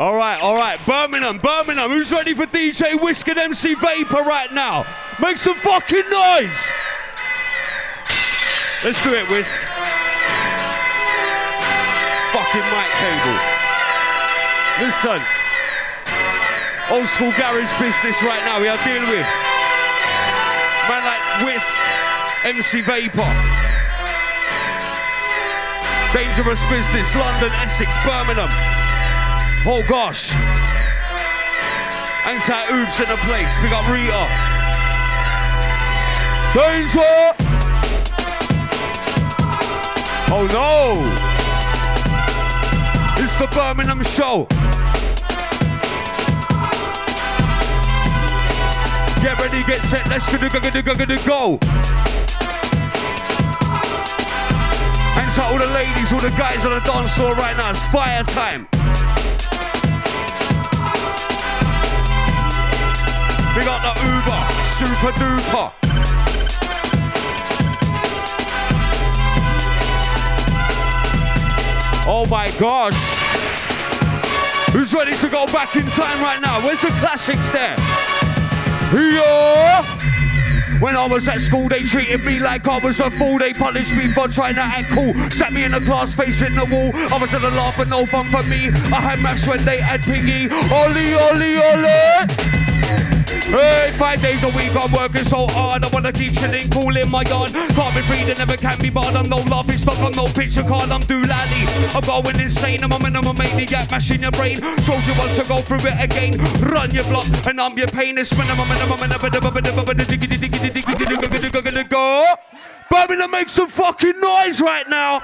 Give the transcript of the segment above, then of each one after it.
All right, all right. Birmingham, Birmingham. Who's ready for DJ Wisk and MC Vapour right now? Make some fucking noise. Let's do it, Wisk. Fucking mic cable. Listen. Old school garage business right now we are dealing with. Man like Wisk, MC Vapour. Dangerous business, London, Essex, Birmingham. Oh gosh. Anti Oops in the place. Pick up Rita. Danger! Oh no! It's the Birmingham show. Get ready, get set, let's go, go, go, go, go, go, go. And to all the ladies, all the guys on the dance floor right now, it's fire time. We got the Uber, super duper. Oh my gosh. Who's ready to go back in time right now? Where's the classics there? Yeah! When I was at school, they treated me like I was a fool. They punished me for trying to act cool. Sat me in the class facing the wall. I was at the laugh, but no fun for me. I had maths when they had piggy. Ollie, ollie, ollie! Hey, five days a week I'm working so hard. I wanna keep chilling, cool in my yard. Can't be free, never can be barred. I'm no laughing stock, I'm no picture card. I'm doolally. I'm going insane. I'm A moment, I'm a maniac, mashing your brain. Told you once to go through it again. Run your block, and I'm your pain. It's minimum, minimum, minimum, minimum, minimum, minimum, go. Birmingham, make some fucking noise right now.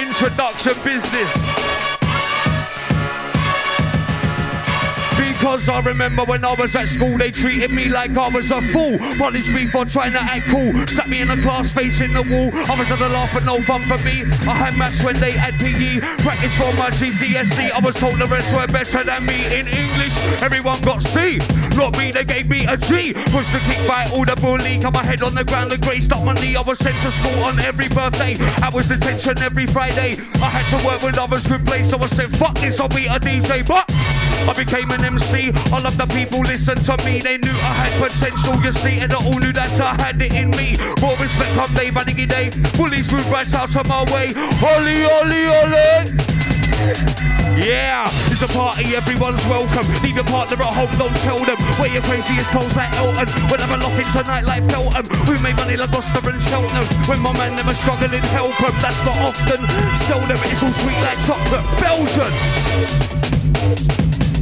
Introduction business. Because I remember when I was at school, they treated me like I was a fool. Punished me for trying to act cool. Sat me in a class facing the wall. I was at the laugh, but no fun for me. I had maths when they had PE. Practice for my GCSE. I was told the rest were better than me in English. Everyone got C. Not me, they gave me a G. Pushed the kick by all the bully. Got my head on the ground, the grey stopped my knee. I was sent to school on every birthday. I was detention every Friday. I had to work with others could play, so I said, fuck this, I'll be a DJ. But I became an MC. All of the people listen to me. They knew I had potential, you see, and they all knew that I had it in me. More respect come day by day. day. Bullies move right out of my way. Holly, holly, holly. Yeah, it's a party, everyone's welcome. Leave your partner at home, don't tell them. Wear your craziest clothes like Elton. When I'm lock in tonight like Feltham. We made money like Gloucester and Cheltenham. When my man never struggling, help them. That's not often. Seldom, it's all sweet like chocolate. Belgian.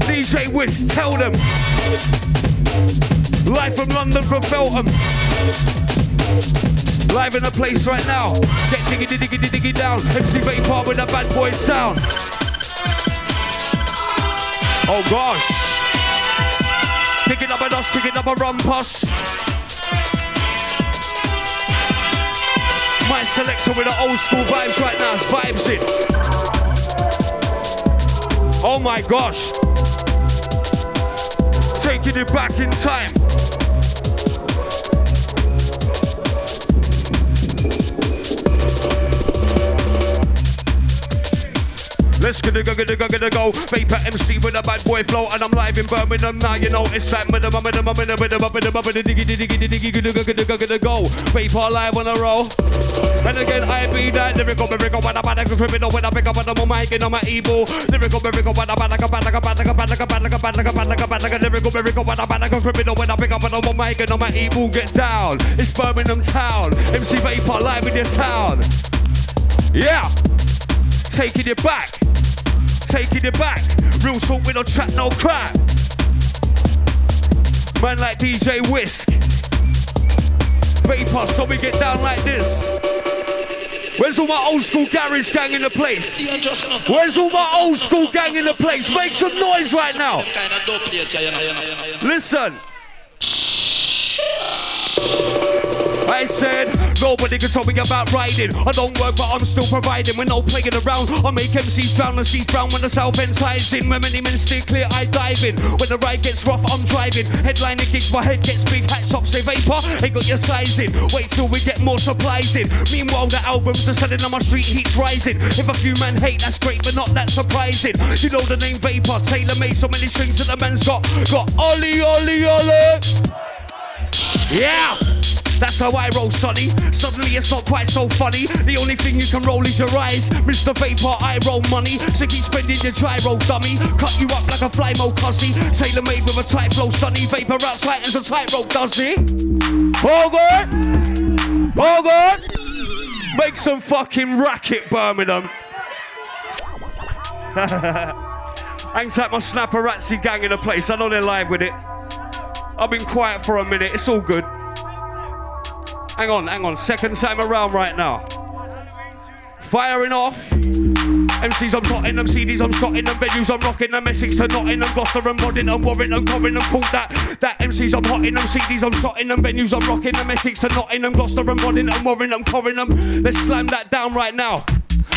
DJ Wisk, tell them. Live from London, from Feltham. Live in a place right now. Get diggy diggy diggy down. MC Vapour with a bad boy sound. Oh gosh. Picking up a dust, picking up a rumpus. My selector with the old school vibes right now. It's vibes in. Oh my gosh taking it back in time. Let's go, go, go, go, go, go. Vapour MC with a bad boy flow, and I'm live in Birmingham now. You know it's time with the mama, the mama, the mama, the mama, the mama, the diggy, diggy, diggy, diggy, diggy, diggy, diggy, go. Vapour live on a roll. And again, I be that lyrical, lyrical, when I'm back a criminal, when I pick up on the mic and I'm an evil. Lyrical, lyrical, when I'm back a bad, like a bad, like a bad, like a bad, like a bad, like a bad, like a bad, like a lyrical, lyrical, when I'm back a criminal, when I pick up on the mic and I'm an evil. Get down. It's Birmingham town. MC Vapour live in your town. Yeah. Taking it back taking it back. Real talk, we don't chat no crap. Man like DJ Wisk. Vapour, so we get down like this. Where's all my old school garage gang in the place? Where's all my old school gang in the place? Make some noise right now. Listen. I said, Nobody can tell me about riding. I don't work, but I'm still providing. We're not playing around. I make MCs drown and seas brown when the south end ties in. When many men stay clear, I dive in. When the ride gets rough, I'm driving. Headlining gigs, my head gets big. Hats up, say vapour. Ain't got your size in. Wait till we get more supplies in. Meanwhile, the albums are selling on my street, heat's rising. If a few men hate, that's great, but not that surprising. You know the name Vapour, tailor made, so many strings that the man's got. Got Ollie, Ollie, Ollie. Yeah! That's how I roll, sonny. Suddenly it's not quite so funny. The only thing you can roll is your eyes. Mr. Vapour, I roll money. So keep spending your dry gyro, dummy. Cut you up like a Flymo cussy. Tailor made with a tight flow, sonny. Vapour out tight as a tightrope, does he? All good? All good? Make some fucking racket, Birmingham. Hang tight my snapperazzi gang in the place. I know they're live with it. I've been quiet for a minute. It's all good. Hang on, hang on. Second time around right now. Firing off. MCs, I'm shotting them, CDs, I'm shotting them, venues, I'm rocking them, Essex to Nottingham, Gloucester and Boddington, Warrington, Corringham, called that. That MCs, I'm hotting them, CDs, I'm shotting them, venues, I'm rocking them, Essex to Nottingham, Gloucester and Boddington, Warrington, Corringham. Let's slam that down right now.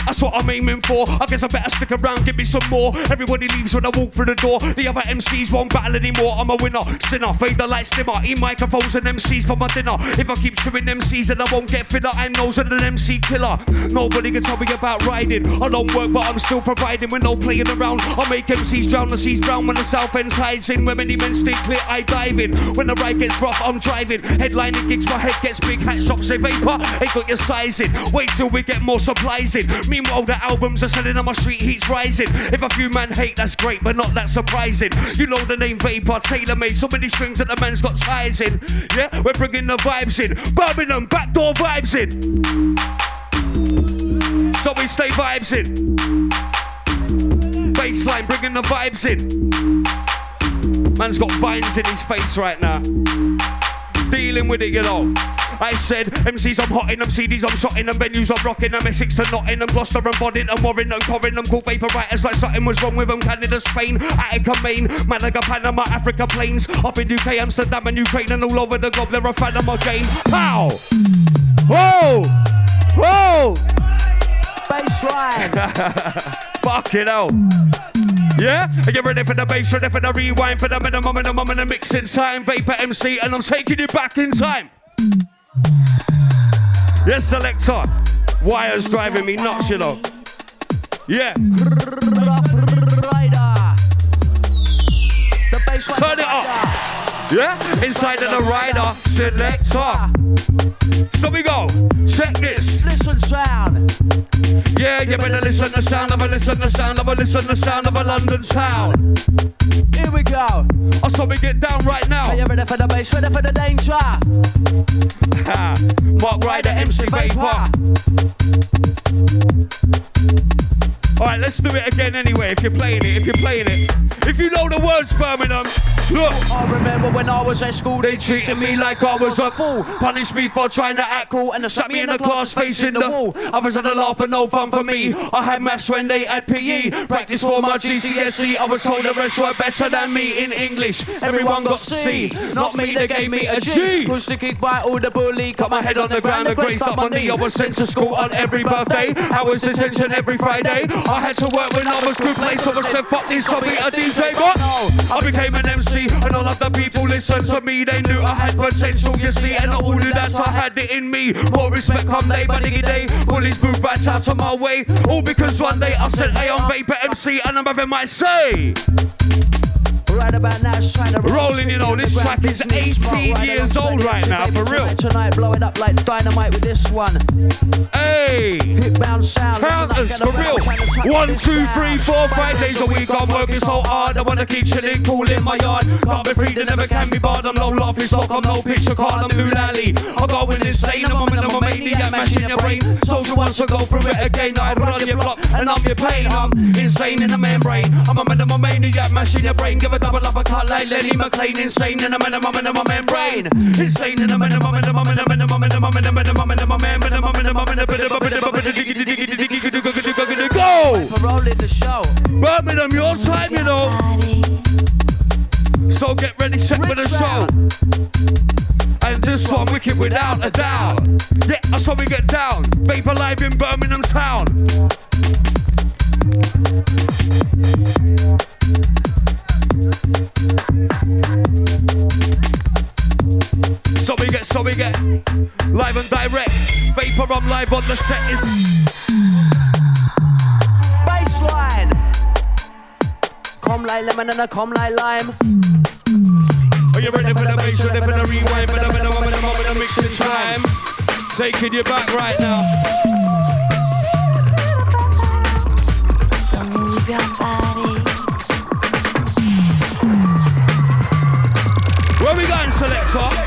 That's what I'm aiming for. I guess I better stick around, give me some more. Everybody leaves when I walk through the door. The other MCs won't battle anymore. I'm a winner, sinner, fade the lights dimmer. Eat microphones and MCs for my dinner. If I keep shooting MCs, then I won't get fitter. I'm nose an MC killer. Nobody can tell me about riding. I don't work, but I'm still providing. We're no playing around. I make MCs drown, the seas brown when the south end hides in. When many men stay clear, I dive in. When the ride gets rough, I'm driving. Headlining gigs, my head gets big. Hat shops say vapour, ain't got your size in. Wait till we get more supplies in. Meanwhile, the albums are selling on my street, heat's rising. If a few men hate, that's great, but not that surprising. You know the name Vapour, tailor made, so many strings that the man's got ties in. Yeah, we're bringing the vibes in. Birmingham, backdoor vibes in. So we stay vibes in. Bassline, bringing the vibes in. Man's got vines in his face right now. Dealing with it, you know. I said, MCs, I'm hot in them, CDs, I'm shot in them, venues, I'm rocking them, Essex to Nottingham, Gloucester and Boddington, Warrington, Corringham, cool vapour writers like something was wrong with them, Canada, Spain, Attica, Maine, Malaga, Panama, Africa plains, up in UK, Amsterdam and Ukraine, and all over the globe, they're a fan of my game. Pow! Whoa! Whoa! Bassline. Fucking out. Yeah? Are you ready for the bass, ready for the rewind, for the minimum and the mum and the mixing time? Vapour MC, and I'm taking you back in time. Yes, selector. Wire's driving me nuts, you know. Yeah. Rider. The bassline. Turn it up. Yeah? Inside of the rider, selector. So we go. Check this. Listen sound. Yeah, you better listen the sound of a listen the sound of a listen the sound of a London town. Here we go. Oh, so we get down right Are now. you ready for the bass? Ready for the danger? Ha. Mark Ryder, MC Vapour. Alright, let's do it again anyway. If you're playing it, if you're playing it. If you know the words, Birmingham, look. I remember when I was at school, They treated me like I was a fool. Punished me for trying to act cool and they sat me in the class facing the wall. Others had a laugh but no fun for me. I had maths when they had PE. Practice for my GCSE. I was told the rest were better than me in English. Everyone got C. Not me, they gave me a G. Pushed the kick by all the bully. Got my head on the ground and graced up my knee. I was sent to school on every birthday. I was detention every Friday. I had to work when I was good place. So I said, fuck this, I'll be a DJ. What? I became an MC and all of the people listened to me. They knew I had potential, you see. And all knew that I had it in me. More respect come day by diggy day. Bullies moved right out of my way. All because one day I said, hey, I'm Vapour MC and I'm having my say. Right about now, it's trying to Rolling, you know, this track is 18 years old right now, for real. Tonight, tonight, blow it up like dynamite with this one. Hey. Hit bound sound. Counters for real. trying to track One, two, three, four, five days a week. I'm working so hard. I wanna keep chilling, cool in my yard. Can't be free, they never can be barred. I'm low laughing stock, I'm no picture card. I'm doolally. I'm going insane. I'm on I'm a maniac, mashing your brain. Told you once, so go through it again. I run your block and I'm your pain. I'm insane in the membrane. I'm a man, a maniac, mashing your brain. Give a double up a cut like Lenny McLean. Insane in the man, I'm a man, I'm a membrane. Insane in the man, I'm a man, I'm a man, I'm a man, I'm a man, I'm a man, I'm a man, I'm a man, I'm a man, I'm a man, I'm a man, man, Go! For rolling the show. Birmingham, your time, you know. So get ready, set for the show. This one wicked without a doubt. Yeah, that's how we get down. Vapour live in Birmingham town. So we get, so we get live and direct. Vapour, I'm live on the set. Is Bassline. Come like lemon and a come like lime. Are you ready for the bass? Ready for the rewind? The minimum and the moment of mixing time. Taking you back right now. So move your body. Where we going, selector?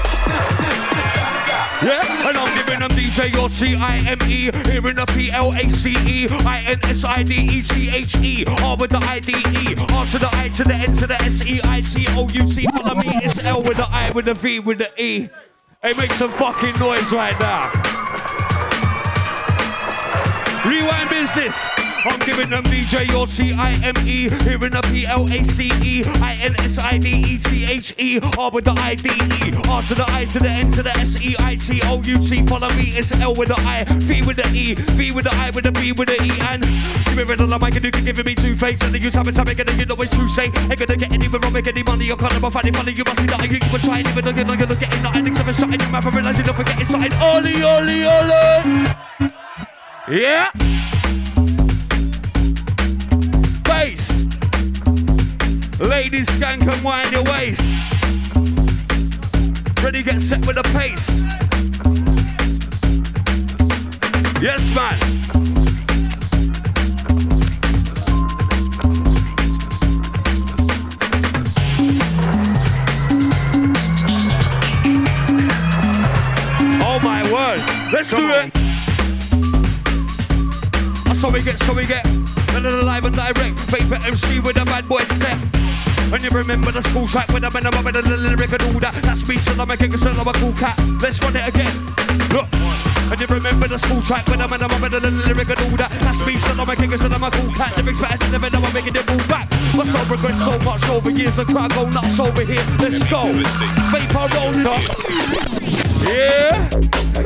I'm giving DJ your T-I-M-E Here in the P-L-A-C-E I-N-S-I-D-E-C-H-E R with the I-D-E R to the I to the N to the S-E-I-T-O-U-T Follow me, it's L with the I with the V with the E. Hey, make some fucking noise right now. Rewind business I'm giving them DJ your T-I-M-E Here in the P-L-A-C-E I-N-S-I-D-E-T-H-E R with the I-D-E R to the I to the N to the S-E-I-T-O-U-T Follow me, it's L with the I V with the E V with the I with the B with the E And give me rid of the mic and you can give me two fakes And then you tell me something and you know it's true say Ain't gonna get anywhere wrong, make any money You're kind of a funny funny You must be lying, you even trying Even though you're not gonna it things of a shot in your mouth And realize you're forgetting something Ollie, ollie, ollie. Yeah Ladies, skank and wind your waist. Ready, get set with the pace. Yes, man. Oh my word. Let's do it. So we get, so we get. Another live and direct. Vapour MC with a bad boy set. And you remember the school track with a minimum and a lyric and all that. That's me, still I'm a king, still I'm a cool cat. Let's run it again. Look. And you remember the school track with a minimum and a lyric and all that. That's me, still I'm a king, still I'm a cool cat. Lyrics better than the minimum, I'm making it all back. But I regret so much over years. The crowd go nuts over here. Let's go. Vapour roll up. Yeah.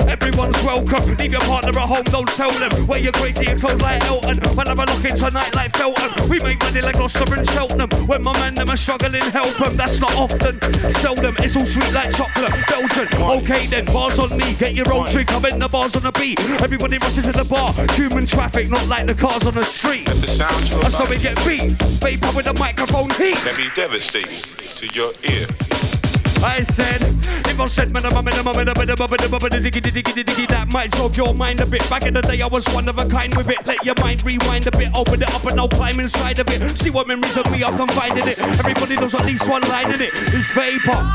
Everyone's welcome. Leave your partner at home, don't tell them. Wear your great your clothes like Elton. When I'm looking tonight like Feltham. We make money like Gloucester and Cheltenham. When my man them are struggling, help them. That's not often. Seldom. It's all sweet like chocolate. Belgian. Okay then, bars on me. Get your own drink. I'm in the bars on the beat. Everybody rushes to the bar. Human traffic, not like the cars on the street. Let the sound That's how we get beat. Vapour with the microphone heat. can be devastating to your ear. I said, if I said, man, I'm a man, I'm a man, I'm a man, I'm a man, I'm a diggy, diggy, diggy, that might jog your mind a bit. Back in the day, I was one of a kind with it. Let your mind rewind a bit, open it up and I'll climb inside of it. See what memories of me are confiding in it. Everybody knows at least one line in it. It's vapour.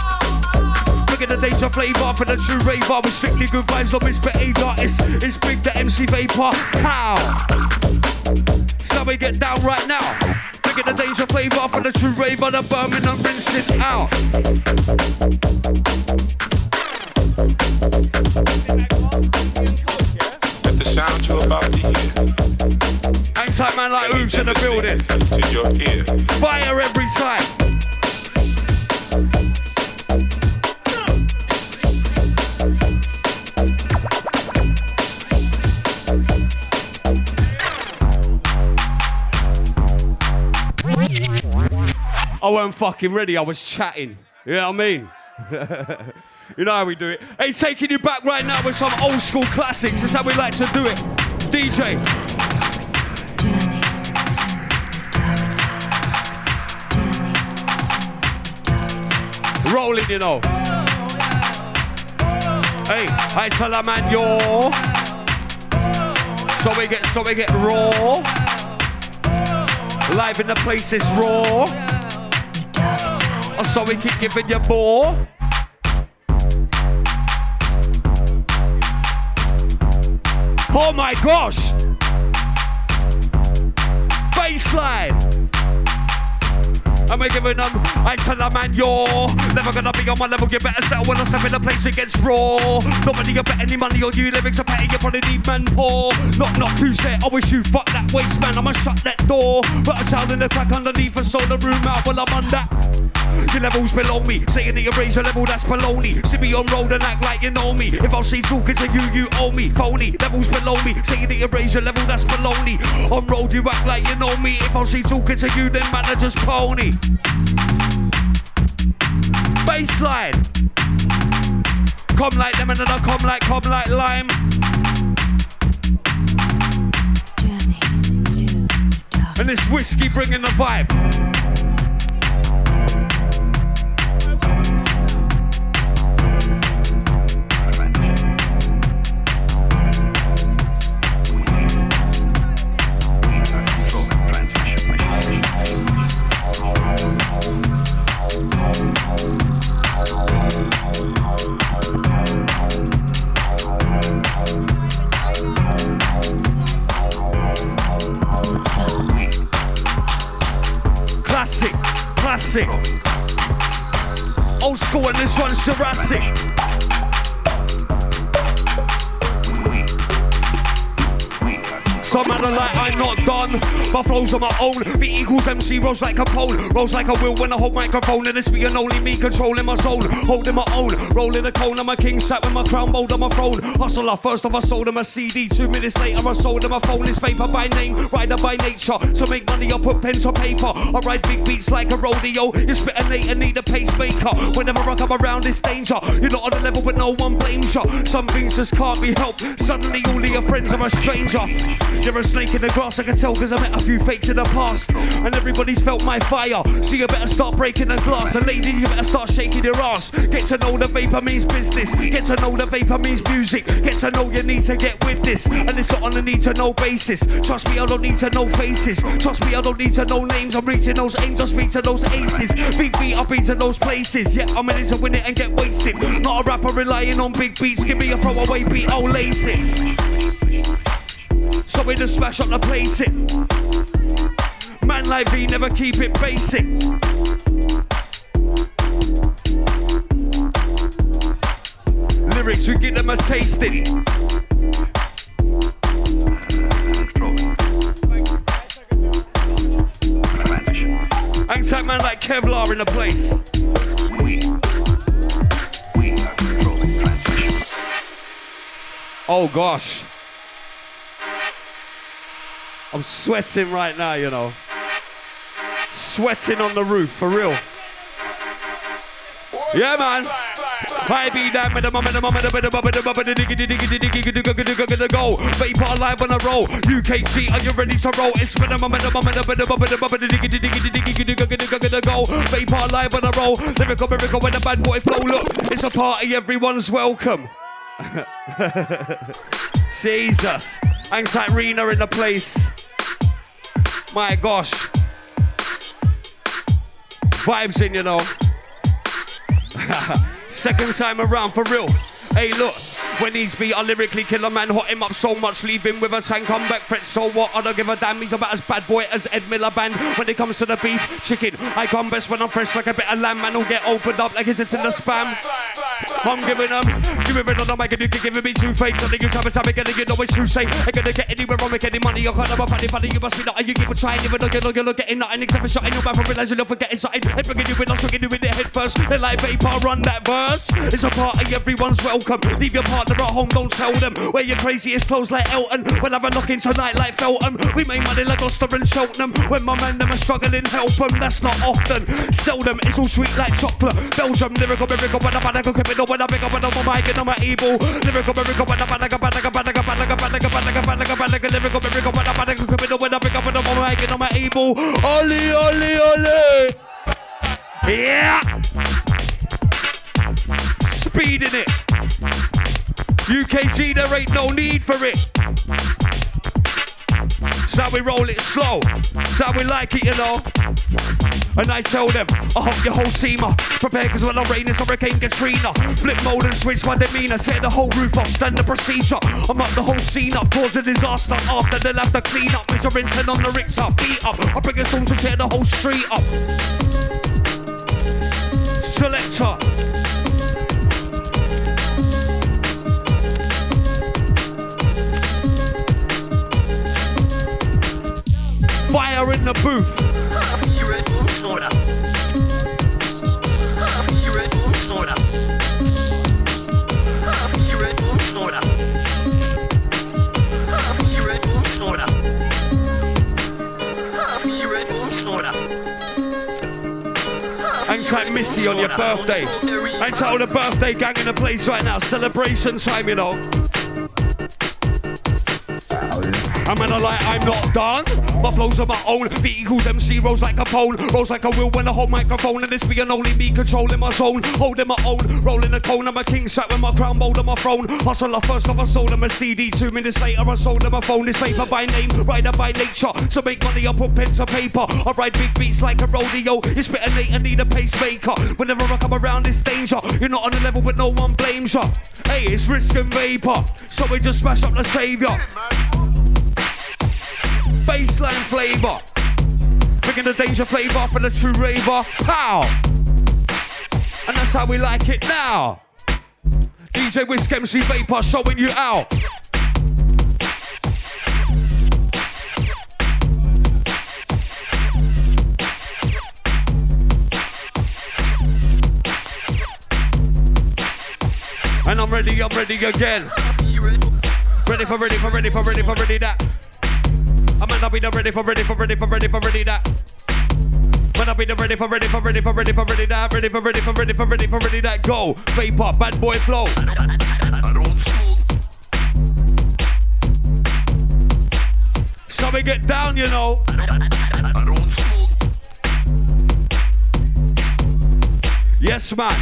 At the danger flavor for the true raver with strictly good vibes on misbehavior. It's, it's big, the MC vapour. How? So we get down right now. Look at the danger flavor for the true raver, the Birmingham rinsed it out. To your ear. Fire every time. I weren't fucking ready, I was chatting. You know what I mean? you know how we do it. Hey, taking you back right now with some old school classics. That's how we like to do it. DJ. Rolling, you know. Hey, I tell a man, yo. So we get, so we get raw. Live in the place, it's raw. Oh, so we keep giving you more. Oh my gosh! Bassline! And we're giving them, I tell them, man, you're never gonna be on my level. You better settle when I step in the place it gets raw. Nobody can bet any money on you. Lyrics are petty, you probably need man poor. Knock, knock, who's there? I wish you fuck that waste man. I'ma shut that door. A towel in the crack underneath and sold the room out while I'm on that. Your levels below me, saying that you raise your level, that's baloney. See me on road and act like you know me. If I see talking to you, you owe me. Phony, levels below me, saying that you raise your level, that's baloney. On road, you act like you know me. If I see talking to you, then man, I just pony. Bassline. Come like them and then I come like, come like lime. Journey to dark. And this whiskey bringing the vibe. Classic. Old school, and this one's Jurassic. Some man like I'm not done. My flows on my own. B equals MC rolls like a pole. Rolls like a wheel when I hold microphone. And it's me and only me controlling my soul. Holding my own. Rolling a cone. I'm a king sat with my crown mold on my throne. Hustler first off I sold him a CD. Two minutes later I sold him a phone. This paper by name. Rider by nature. To make money I put pen to paper. I ride big beats like a rodeo. You spit a Nate and need a pacemaker. Whenever I come around it's danger. You're not on the level but no one blames you. Some things just can't be helped. Suddenly all of your friends are a stranger. You're a snake in the grass, I can tell because I met a few fakes in the past. And everybody's felt my fire. So you better start breaking the glass. And ladies, you better start shaking your ass. Get to know the vapour means business. Get to know the vapour means music. Get to know you need to get with this. And it's not on a need to know basis. Trust me, I don't need to know faces. Trust me, I don't need to know names. I'm reaching those aims, I speak to those aces. Big beat, I've been to those places. Yeah, I'm in it to win it and get wasted. Not a rapper relying on big beats. Give me a throwaway beat, I'll lace it. So we just smash up the place it. Man like V never keep it basic. Lyrics, we give them a tasting. Hang tight man like Kevlar in the place. Oh gosh. I'm sweating right now, you know. Sweating on the roof, for real. Yeah, man. I be down with the mum and the mum and the mum and the mum and the mum and the diggy diggy diggy diggy diggy diggy diggy go. Vapour live on a roll. UKG, are you ready to roll? It's with the mum and the mum and the mum and the mum and the mum and the diggy diggy diggy diggy diggy diggy diggy go. Vapour live on a roll. Lyrical, lyrical, when the bad boy flow. Look, it's a party, everyone's welcome. Jesus. Hangs like Rena in the place. My gosh. Vibes in, you know. Second time around for real. Hey, look. When these beat, I lyrically kill a man, hot him up so much, leave him with a tank, come back, threat, so what? I don't give a damn, he's about as bad boy as Ed Miliband. When it comes to the beef, chicken, I come best when I'm fresh like a bit of lamb, man, will get opened up like it's in the spam. I'm giving them, giving it on the mic, and you can give me two fakes. I think you time is having getting, you know it's true, say, ain't gonna get anywhere, I'm making money, you're kind of a funny, funny, you must be not, you keep on trying, even though you're not, you're not getting nothing, except for shutting your mouth and realizing you're forgetting something. They bringing you in, I'm swinging you in the head first. They're like vapour, run that verse. It's a party, everyone's welcome. Leave your partner at home, don't tell them. Wear your craziest clothes like Elton. We'll have a knock tonight like Feltham. We make money like Gloucester and Cheltenham. When my man them are struggling, help them. That's not often. Seldom, it's all sweet like chocolate. Belgium, lyrical, lyrical, when I'm a criminal, when I'm big when I'm my mic I'm a evil. Lyrical, lyrical, when I'm a banaga, banaga, banaga, banaga, banaga, banaga, banaga, banaga, lyrical, lyrical, when I'm a criminal, when I'm big when I'm my mic and I'm a evil. Oli, oli, oli. Yeah. Speeding it. UKG, there ain't no need for it. So we roll it slow. So we like it, you know. And I tell them, I hope your whole team are prepared because when I rain, it's Hurricane Katrina. Flip mode and switch my demeanor. Set the whole roof off, stand the procedure. I'm up the whole scene up, cause a disaster. After they'll have to clean up. Mr. Rinton on the Richter, beat up. I bring a storm to tear the whole street up. Selector. Fire in the booth. Hang tight, Missy, on your birthday. Hang tight, all the birthday gang in the place right now. Celebration time, you know. I'm in a like I'm not done. My flows are my own. Beat equals MC rolls like a pole. Rolls like a wheel when I hold microphone. And this be an only me controlling my zone. Holding my own. Rolling the cone. I'm a king sat with my crown mold on my throne. Hustle a first off I sold him a CD. Two minutes later I sold him a phone. This paper by name. writer by nature. To make money I put pen to paper. I ride big beats like a rodeo. You spit a Nate and need a pacemaker. Whenever I come around it's danger. You're not on the level but no one blames ya. Hey, it's risk and vapour. So we just smash up the savior bassline flavor. Bringing the danger flavor for the true raver. How? And that's how we like it now. DJ Wisk MC Vapour showing you out. And I'm ready, I'm ready again. Ready for ready for ready for ready for ready that. I might not be the ready for ready for ready for ready for ready that. Might not be the ready for ready for ready for ready for ready that. Ready for ready for ready for ready for ready that. Go. Vapour, bad boy flow. So we get down, you know. Yes, man.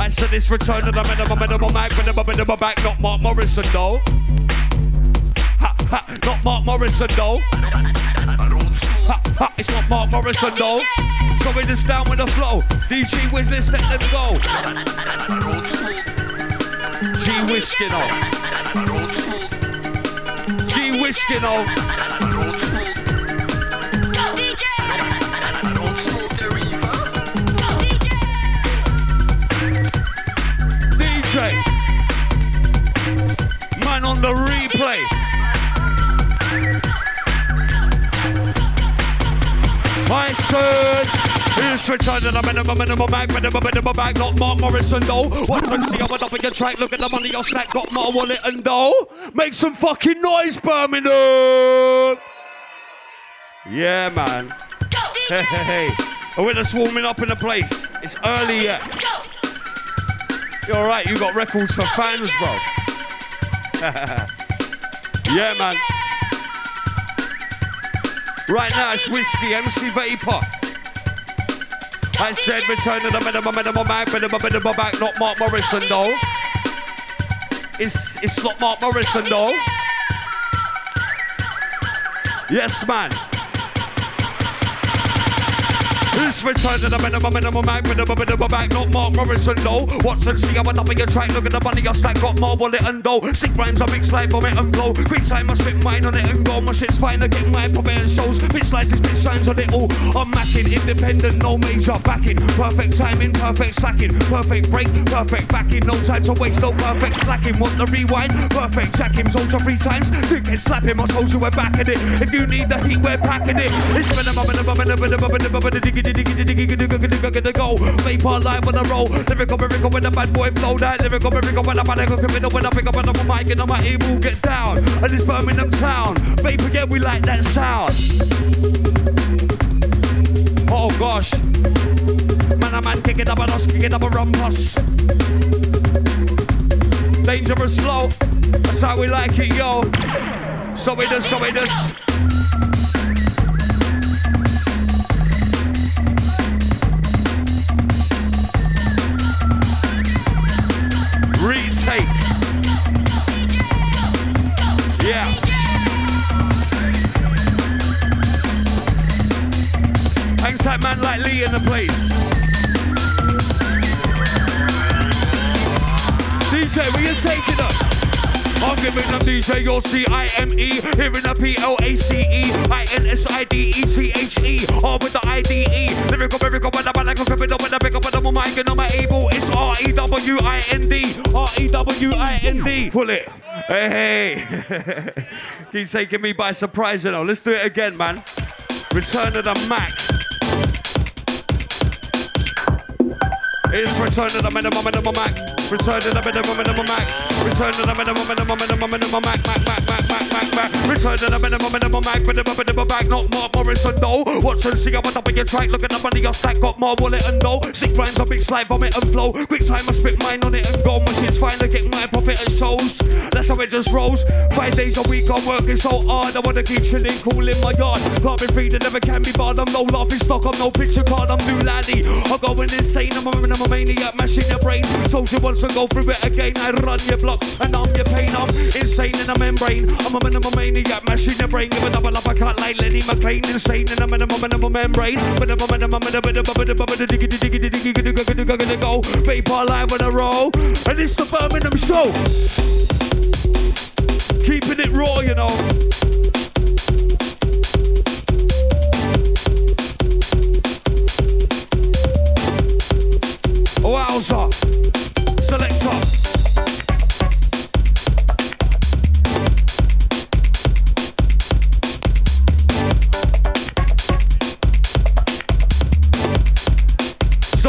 I said this return to the minimum, minimum, minimum, minimum, back, not Mark Morrison, though. Ha, not Mark Morrison, though. Ha, ha, it's not Mark Morrison. So we just down with the flow. DJ Wiz, let's let them go. G Whiskin off. G Whiskin off. I said, it's return to the minimum, minimum bag, minimum, minimum bag, not Mark Morrison, though. Watch and see, I'm up in your track, look at the money, your snack, got my wallet and dough. Make some fucking noise, Birmingham. Yeah, man. Hey, hey, hey. Oh, we're just warming up in the place. It's early yet. You're alright, you got records for fans, bro. yeah, man. Right now it's whiskey, MC Vapour. I said return to the minimum, minimum mag, minimum, minimum back, not Mark Morrison though. It's it's not Mark Morrison though. Yes, man. It's return to the minimum, minimum mag, minimum, minimum back, not Mark Morrison though. Watch and see, I'm up in your track, look at the money I stack, got more wallet and dough. Sick rhymes, I mix like vomit and blow. Quick time, I spit mine on it and go. My shit's fine, I get mine, pop it and shows. Bitch slices, bitch shines on it all. I'm macking, independent, no major backing. Perfect timing, perfect slacking. Perfect break, perfect backing. No time to waste, no perfect slacking. Want the rewind? Perfect jacking. You three times, think it's slapping. I told you we're backing it. If you need the heat, we're packing it. It's minimum, minimum, minimum, minimum, minimum, minimum, diggy, diggy, diggy, diggy, diggy, diggy, diggy, diggy, go. Vapour live on the roll. Lyrical, lyrical, when the bad boy flow. That lyrical, lyrical, when bad boy criminal. When I pick up on the mic and I'm able get down. And it's Birmingham town. Vapour, yeah, we like that sound. Oh gosh. Man, a man, kick it up and us, kick it up a rumpus. Dangerous flow. That's how we like it, yo. So we does, so we does. Like Lee in the place. DJ, will you take it up? I'm giving them DJ your C-I-M-E in the P-L-A-C-E I-N-S-I-D-E-T-H-E All with the I-D-E Lyrical, lyrical, when I'm like a criminal When I pick up on the mic and I'm able It's R-E-W-I-N-D R-E-W-I-N-D Pull it. Hey, hey. He's taking me by surprise, you know. Let's do it again, man. Return of the Mac It's return to the minimum minimum mac. Return to the minimum minimum mac. Return to the minimum minimum minimum minimum mac mac mac mac mac mac. Return to the minimum minimum mac minimum minimum mac. Not Mark Morrison no. Watch and see I'm on top of your track. Look at the money your stack. Got more wallet and no. Sick rhymes on big slide vomit and flow. Quick time I spit mine on it and go. My shit's fine to get my profit and shows. That's how it just rolls. Five days a week I'm working so hard. I wanna keep chilling cool in my yard. Can't be free never can be barred. I'm no laughing stock. I'm no picture card. I'm new laddie. I'm going insane. I'm a, I'm a maniac mashing your brain. You once and go through it again. I run your block and I'm your pain. I'm insane in a membrane. I'm a and I'm a maniac, mashing the brain. Give a double up, I can't lie. Lenny McLean, insane, and I'm in a minimum membrane. But I'm a man, I'm a minimum, I'm a man, I'm a man, I'm a go. Vapour line when I roll, and it's the Birmingham show. Keeping it raw, you know. Wowza! Select a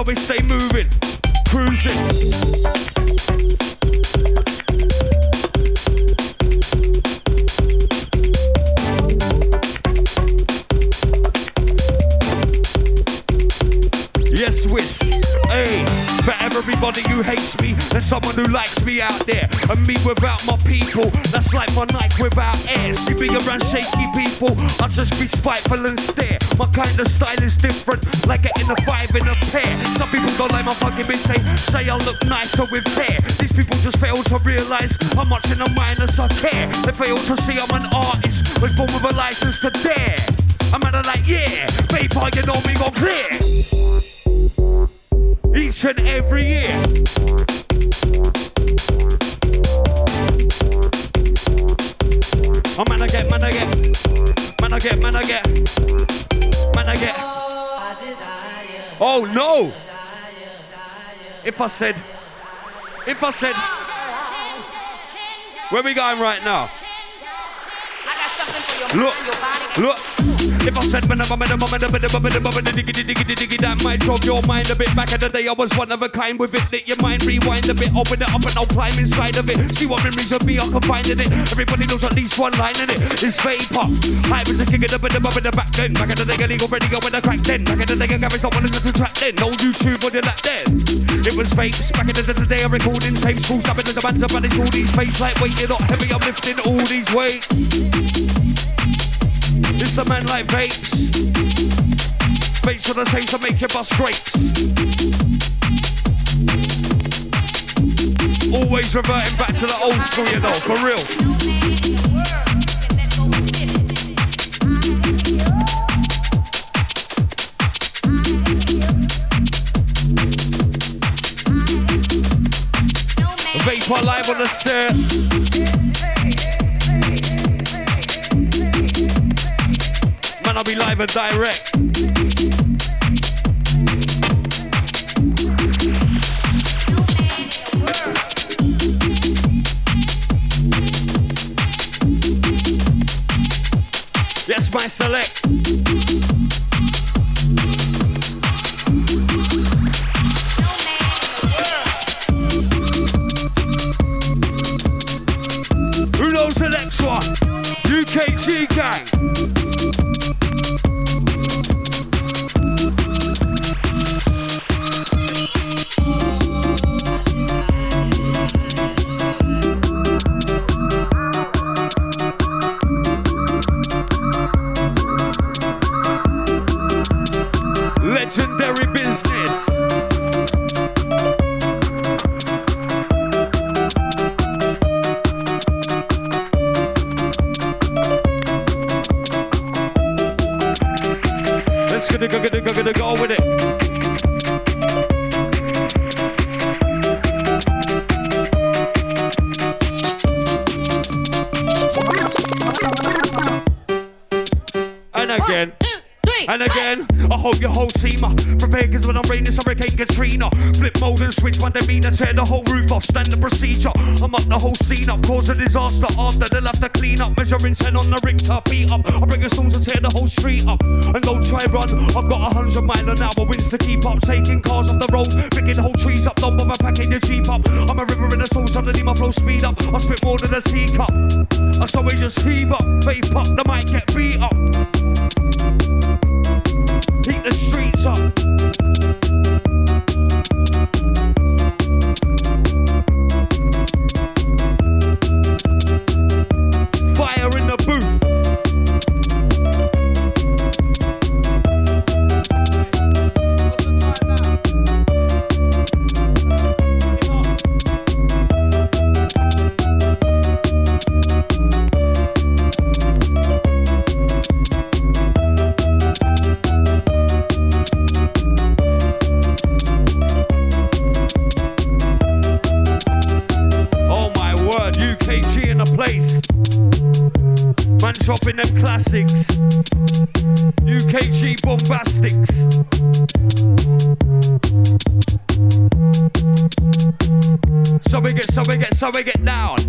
We stay moving, cruising. Everybody who hates me, there's someone who likes me out there. And me without my people, that's like my Nike without air. See me around shaky people, I'll just be spiteful and stare. My kind of style is different, like getting a five in a pair. Some people don't like my fucking bitch, they say I look nicer with hair. These people just fail to realize how much in the minus I care. They fail to see I'm an artist, was born with a license to dare. I'm at a like, yeah, paper, you know me gon' clear each and every year. Oh man, I get, man, I get, man, I get, man, I get, man, I get. Oh no! If I said, if I said, where we going right now? Look, look. If I said minimum, minimum, minimum, minimum, minimum, minimum, diggity, diggity, diggity, that might drop your mind a bit. Back in the day, I was one of a kind with it. Let your mind rewind a bit, open it up and I'll climb inside of it. See what memories of me I can find in it. Everybody knows at least one line in it. It's vapour. I was a king of the bit in the back then. Back in the day, illegal radio when I cracked then. Back in the day, I got someone to track then. No YouTube or that then. It was vapes. Back in the, the day, I'm recording tapes. School stopping as a man's all these fakes. Like weight, you're not heavy, I'm lifting all these weights. It's the man like vapes. Vapes for the same to make your bus grapes. Always reverting back to the old school, you know, for real. Vapour live on the set. I'll be live and direct. Yes, my select. Demeanor, tear the whole roof off, stand the procedure. I'm up the whole scene up, cause a disaster after they'll have to clean up. Measuring 10 on the Richter, beat up. I bring a song to tear the whole street up. And don't try run, I've got a hundred mile an hour winds to keep up. Taking cars off the road, picking the whole trees up, don't bother packing the jeep up. I'm a river in the soul, suddenly my flow speed up. I spit more than a teacup. I saw we just heave up, vape up, the mic get beat up. Heat the streets up. So we get down.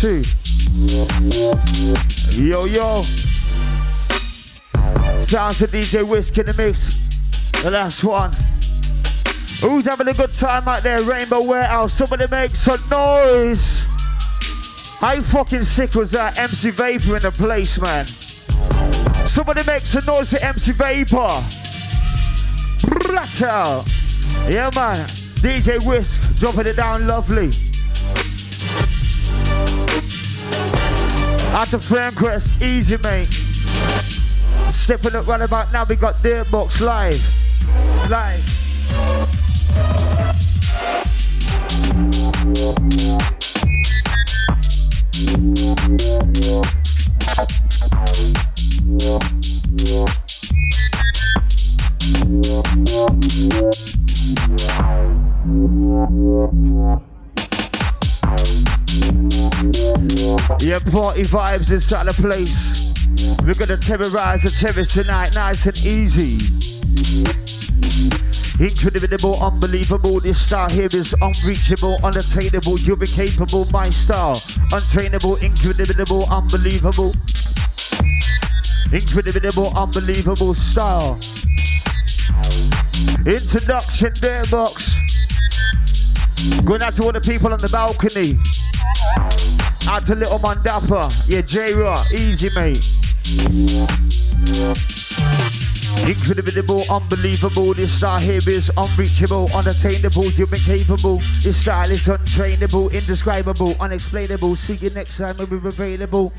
Two. Yo, yo. Sound to DJ Wisk in the mix. The last one. Who's having a good time out there, Rainbow Warehouse? Somebody make some noise. How fucking sick was that MC Vapour in the place, man? Somebody make some noise for MC Vapour. Blatter. Yeah, man. DJ Wisk dropping it down lovely. Out of Quest, easy, mate. Stepping up right about now, we got Dirtbox live. Live. Yeah, vibes inside the place. We're gonna terrorize the terrace tonight, nice and easy. Incredible, unbelievable. This star here is unreachable, unattainable. You're incapable, my star. Untrainable, incredible, unbelievable. Incredible, unbelievable star. Introduction, there, box. Going out to all the people on the balcony. Out to little man Dapper. Yeah, J Rock. Easy, mate. Incredible, unbelievable. This star here is unreachable, unattainable. Been capable. This style is untrainable, indescribable, unexplainable. See you next time when we're available.